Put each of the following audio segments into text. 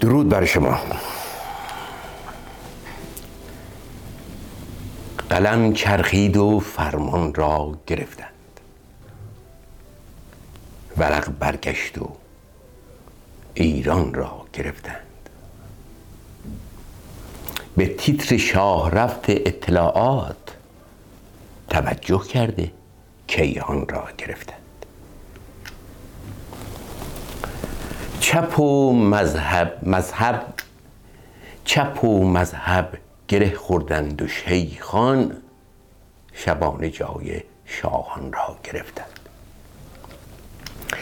درود بر شما. قلم چرخید و فرمان را گرفتند. ورق برگشت و ایران را گرفتند. به تیتر شاه رفت اطلاعات توجه کرده کیهان را گرفتند. چپ و مذهب مذهب چپ و مذهب گره خوردند و شیخان شبانه جای شاهان را گرفتند.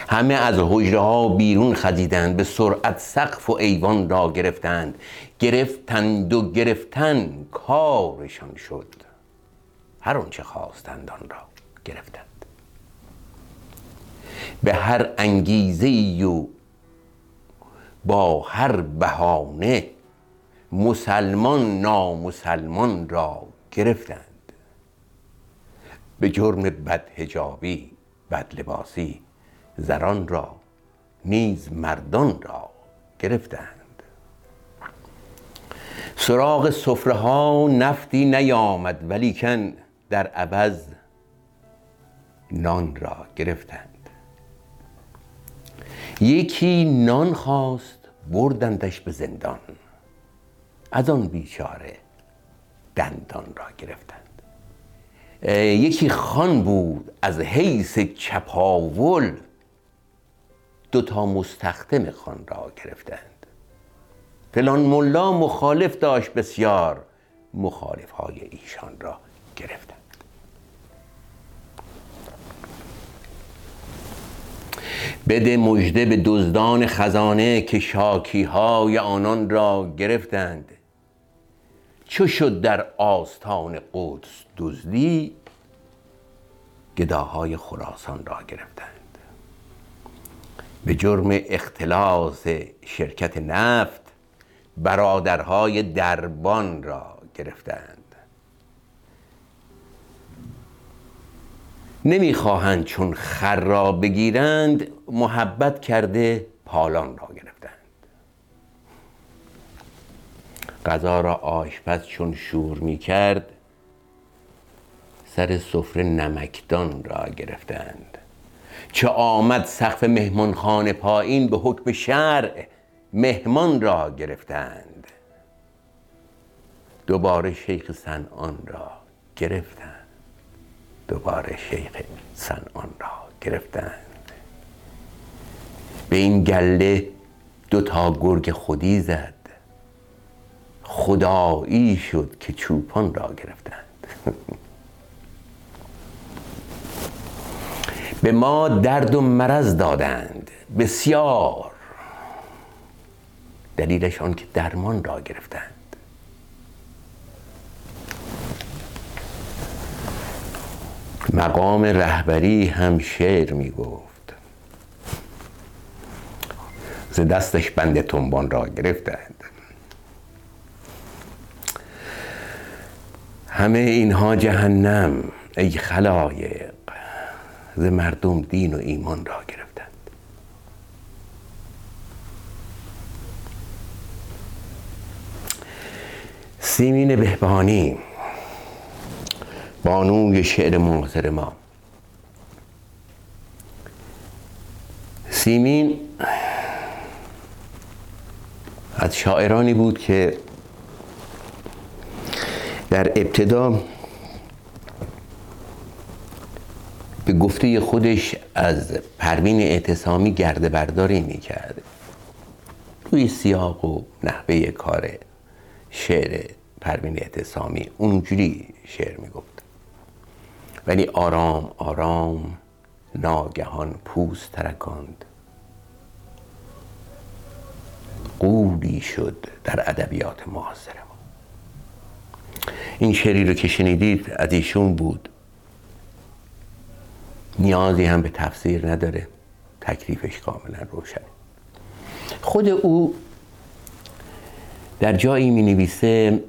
همه از حجره ها بیرون خزیدند به سرعت سقف و ایوان را گرفتند. گرفتند و گرفتن کارشان شد. هر آنچه خواستند آن را گرفتند. به هر انگیزه و با هر بهانه مسلمان نامسلمان را گرفتند. به جرم بدهجابی بدلباسی زران را نیز مردان را گرفتند. سراغ سفره ها نفتی نیامد ولیکن در عوض نان را گرفتند. یکی نان خواست بردندش به زندان. از آن بیچاره دندان را گرفتند. یکی خان بود از حیث چپاول دو تا مستخدم خان را گرفتند. فلان ملا مخالف داشت بسیار مخالف های ایشان را گرفتند. بده مژده به دزدان خزانه که شاکی های آنان را گرفتند. چو شد در آستان قدس دزدی گداهای خراسان را گرفتند. به جرم اختلاس شرکت نفت برادرهای دربان را گرفتند. نمی‌خواهند چون خر را بگیرند محبت کرده پالان را گرفتند. غذا را آشپز چون شور می کرد سر سفره نمکدان را گرفتند. چه آمد سقف مهمانخانه پایین به حکم شرع مهمان را گرفتند. دوباره شیخ سنان را گرفتند. دوباره شیخ سنان را گرفتند. به این گله دو تا گرگ خودی زد. خدایی شد که چوپان را گرفتند. به ما درد و مرض دادند. بسیار. دلیلش آن که درمان را گرفتند. مقام رهبری هم شعر می گفت. ز دستش بند تنبان را گرفتند. همه اینها جهنم ای خلایق. ز مردم دین و ایمان را گرفتند. سیمین بهبانی بانوی شعر معاصر ما. سیمین از شاعرانی بود که در ابتدا به گفته خودش از پروین اعتصامی گرده برداری می‌کرد. روی سیاق و نحوه کار شعر پروین اعتصامی اونجوری شعر می‌گفت. ولی آرام آرام ناگهان پوست ترکاند. قولی شد در ادبیات معاصر ما. این شعری رو که شنیدید از ایشون بود. نیازی هم به تفسیر نداره. تکلیفش کاملا روشنه. خود او در جایی می نویسه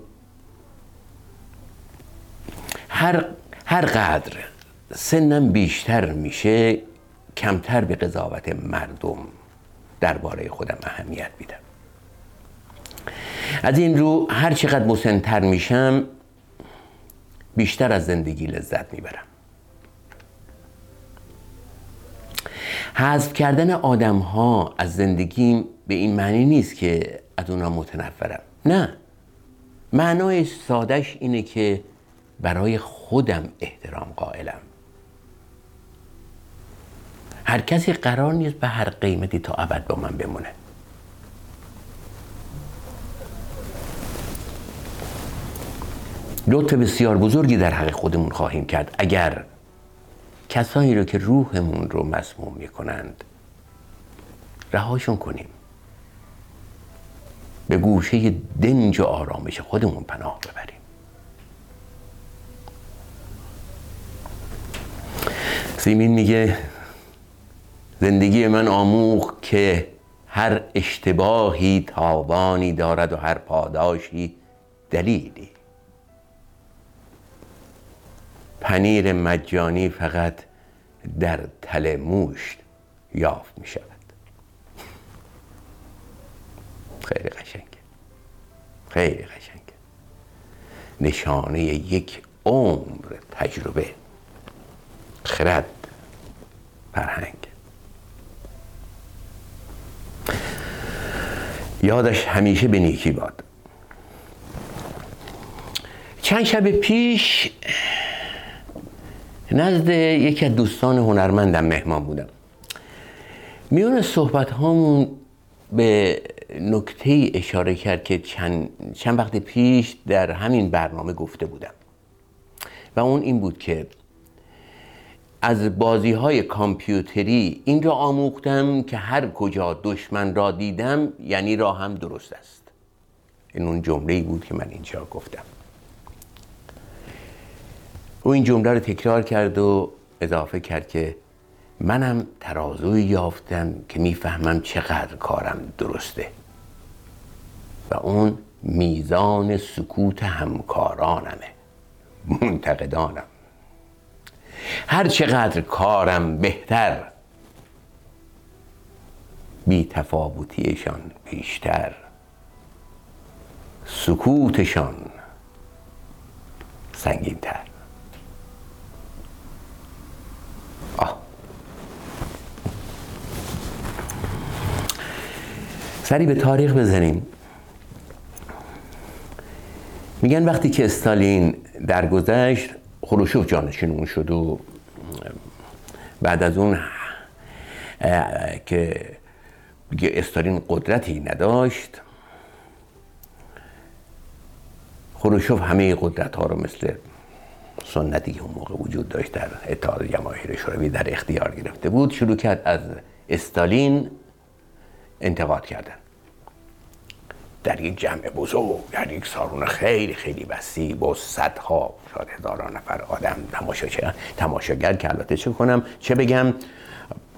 هر هر قدر سنم بیشتر میشه کمتر به قضاوت مردم درباره خودم اهمیت میدم. از این رو هر چقدر مسنتر میشم بیشتر از زندگی لذت می‌برم. حذف کردن آدم ها از زندگیم به این معنی نیست که از اونا متنفرم. نه. معنای سادش اینه که برای خودم احترام قائلم. هر کسی قرار نیست به هر قیمتی تا ابد با من بمونه. لطف بسیار بزرگی در حق خودمون خواهیم کرد. اگر کسایی رو که روحمون رو مسموم می‌کنند رهاشون کنیم. به گوشه دنج و آرامش خودمون پناه ببریم. سیمین میگه زندگی من آموخ که هر اشتباهی تاوانی دارد و هر پاداشی دلیلی. پنیر مجانی فقط در تل موشت یافت می شود خیلی قشنگه. خیلی قشنگه. نشانه یک عمر تجربه. خرد فرهنگ. یادش همیشه به نیکی باد. چند شب پیش نزد یکی از دوستان هنرمندم مهمان بودم. میون صحبت هامون به نکته اشاره کرد که چند, چند وقت پیش در همین برنامه گفته بودم. و اون این بود که از بازی های کامپیوتری این را آموختم که هر کجا دشمن را دیدم یعنی راه هم درست است. این اون جمله بود که من اینجا گفتم. او این جمله رو تکرار کرد و اضافه کرد که منم ترازوی یافتم که می‌فهمم چقدر کارم درسته. و اون میزان سکوت همکارانمه. منتقدانم. هر چقدر کارم بهتر بی تفاوتیشان بیشتر. سکوتشان سنگینتر. سری به تاریخ بزنیم. میگن وقتی که استالین درگذشت خروشوف جانشین شد و بعد از اون که استالین قدرتی نداشت خروشوف همه قدرت ها رو مثل سنتی که اون موقع وجود داشت در اتحاد جماهیر شوروی در اختیار گرفته بود شروع کرد از استالین انتقاد کردن. در یک جمع بزرگ در یک سالن خیلی خیلی وسیع با صدها شاید هزاران نفر آدم تماشاگر تماشاگر که البته چه کنم چه بگم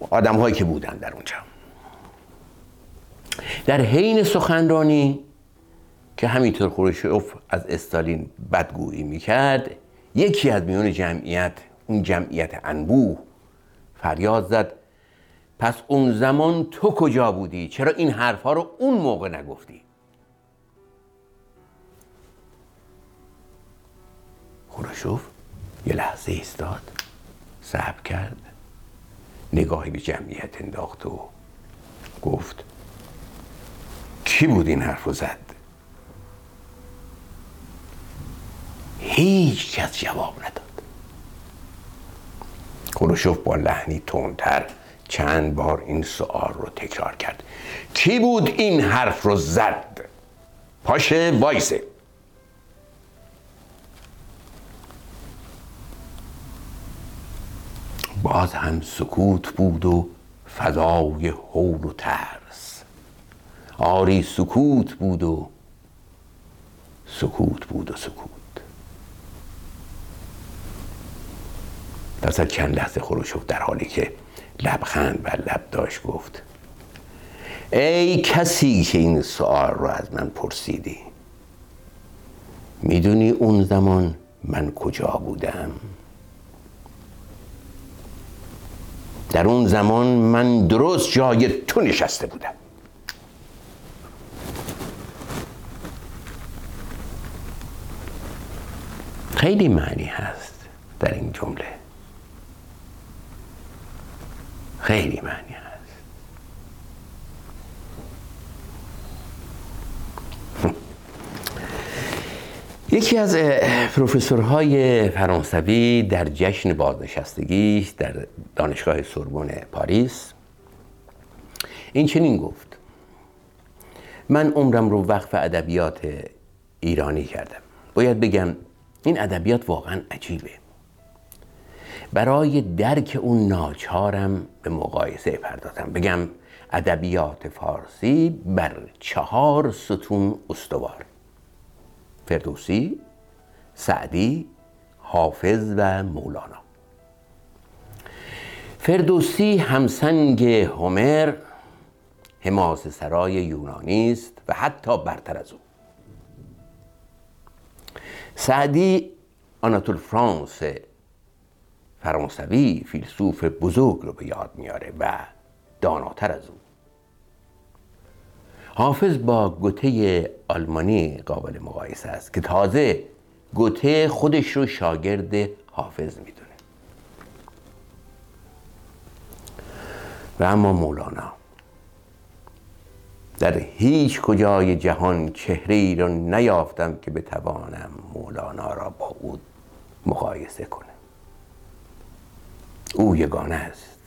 آدم هایی که بودن در اونجا. در حین سخنرانی که همینطور خروشوف از استالین بدگویی می‌کرد یکی از میون جمعیت اون جمعیت انبوه فریاد زد پس اون زمان تو کجا بودی؟ چرا این حرفها رو اون موقع نگفتی؟ خروشوف یه لحظه ایستاد صبر کرد نگاهی به جمعیت انداخت و گفت کی بود این حرف زد؟ هیچ کس جواب نداد. خروشوف با لحنی تندتر چند بار این سوال رو تکرار کرد. کی بود این حرف رو زد؟ پاشه وایسه باز هم سکوت بود و فضای حول و ترس. آری سکوت بود و سکوت بود و سکوت. پس چند لحظه خروشوف در حالی که لبخند و لب داشت گفت ای کسی که این سوال رو از من پرسیدی می‌دونی اون زمان من کجا بودم؟ در اون زمان من درست جای تو نشسته بودم. خیلی معنی هست در این جمله. خیلی معنی هست. یکی از پروفسورهای فرانسوی در جشن بازنشستگیش در دانشگاه سوربون پاریس این چنین گفت. من عمرم رو وقف ادبیات ایرانی کردم. باید بگم این ادبیات واقعا عجیبه. برای درک اون ناچارم به مقایسه پردازم. بگم ادبیات فارسی بر چهار ستون استوار فردوسی سعدی حافظ و مولانا. فردوسی همسنگ هومر حماس سرای یونانی است و حتی برتر از او. سعدی آناتول فرانس فرانسوی فیلسوف بزرگ رو به یاد میاره و داناتر از او. حافظ با گوته آلمانی قابل مقایسه است که تازه گوته خودش رو شاگرد حافظ می‌دونه. و اما مولانا در هیچ کجای جهان چهره ای را نیافتم که بتوانم مولانا را با او مقایسه کنم. او یگانه است.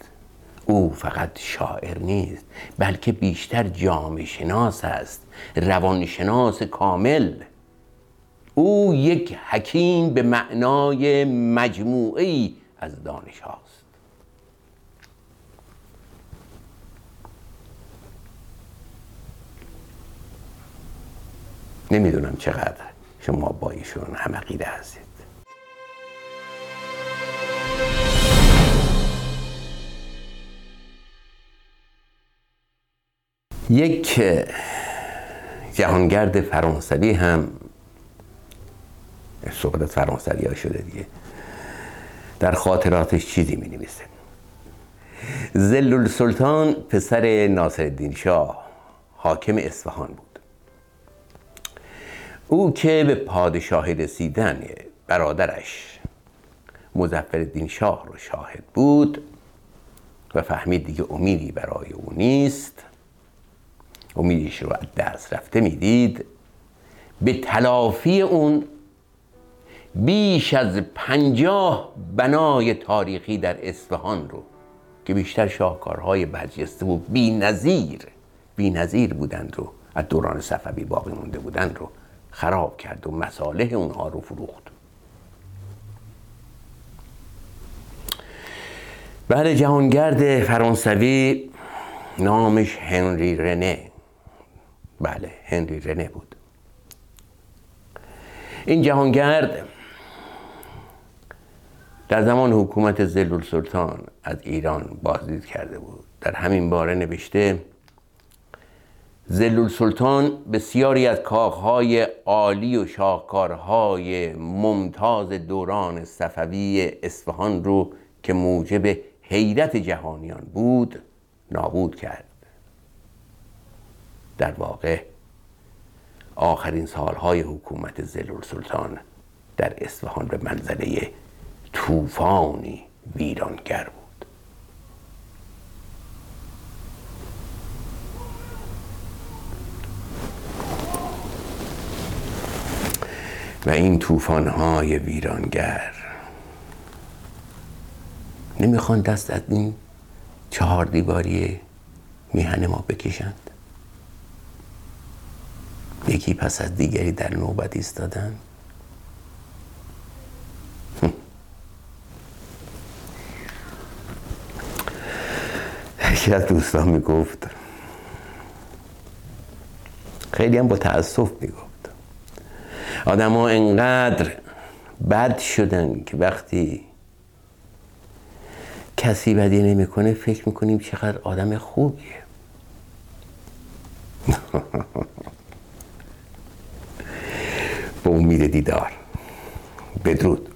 او فقط شاعر نیست بلکه بیشتر جامعه شناس است روانشناس کامل. او یک حکیم به معنای مجموعی از دانش هاست نمی‌دونم چقدر شما با ایشون هم عقیده هستید. یک جهانگرد فرانسوی هم صحبت فرانسوی ها شده دیگه در خاطراتش چیزی می نویسه زل السلطان پسر ناصر الدین شاه حاکم اصفهان بود. او که به پادشاهی رسیدن برادرش مزفر الدین شاه رو شاهد بود و فهمید دیگه امیدی برای او نیست. امیدش رو از دست رفته می‌دید؟ به تلافی اون بیش از پنجاه بنای تاریخی در اصفهان رو که بیشتر شاهکارهای برجسته و بی نظیر بی نظیر بودند رو از دوران صفوی باقی مونده بودند رو خراب کرد و مصالح اونها رو فروخت. بله جهانگرد فرانسوی نامش هنری رنه. بله هنری رنه بود. این جهانگرد در زمان حکومت زلول سلطان از ایران بازدید کرده بود. در همین باره نوشته زلول سلطان بسیاری از کاخهای عالی و شاهکارهای ممتاز دوران صفوی اصفهان رو که موجب حیرت جهانیان بود نابود کرد. در واقع آخرین سالهای حکومت زلول سلطان در اصفهان به منزله طوفانی ویرانگر بود. و این طوفان‌های ویرانگر نمی‌خوان دست از این چهار دیواری میهن ما بکشند. یکی پس از دیگری در نوبت ایستادن؟ یکی از دوستان می‌گفت. خیلی هم با تأسف می‌گفت. آدم ها انقدر بد شدن که وقتی کسی بدی نمی‌کنه فکر می‌کنیم چقدر آدم خوبیه. به امید دیدار. بدرود.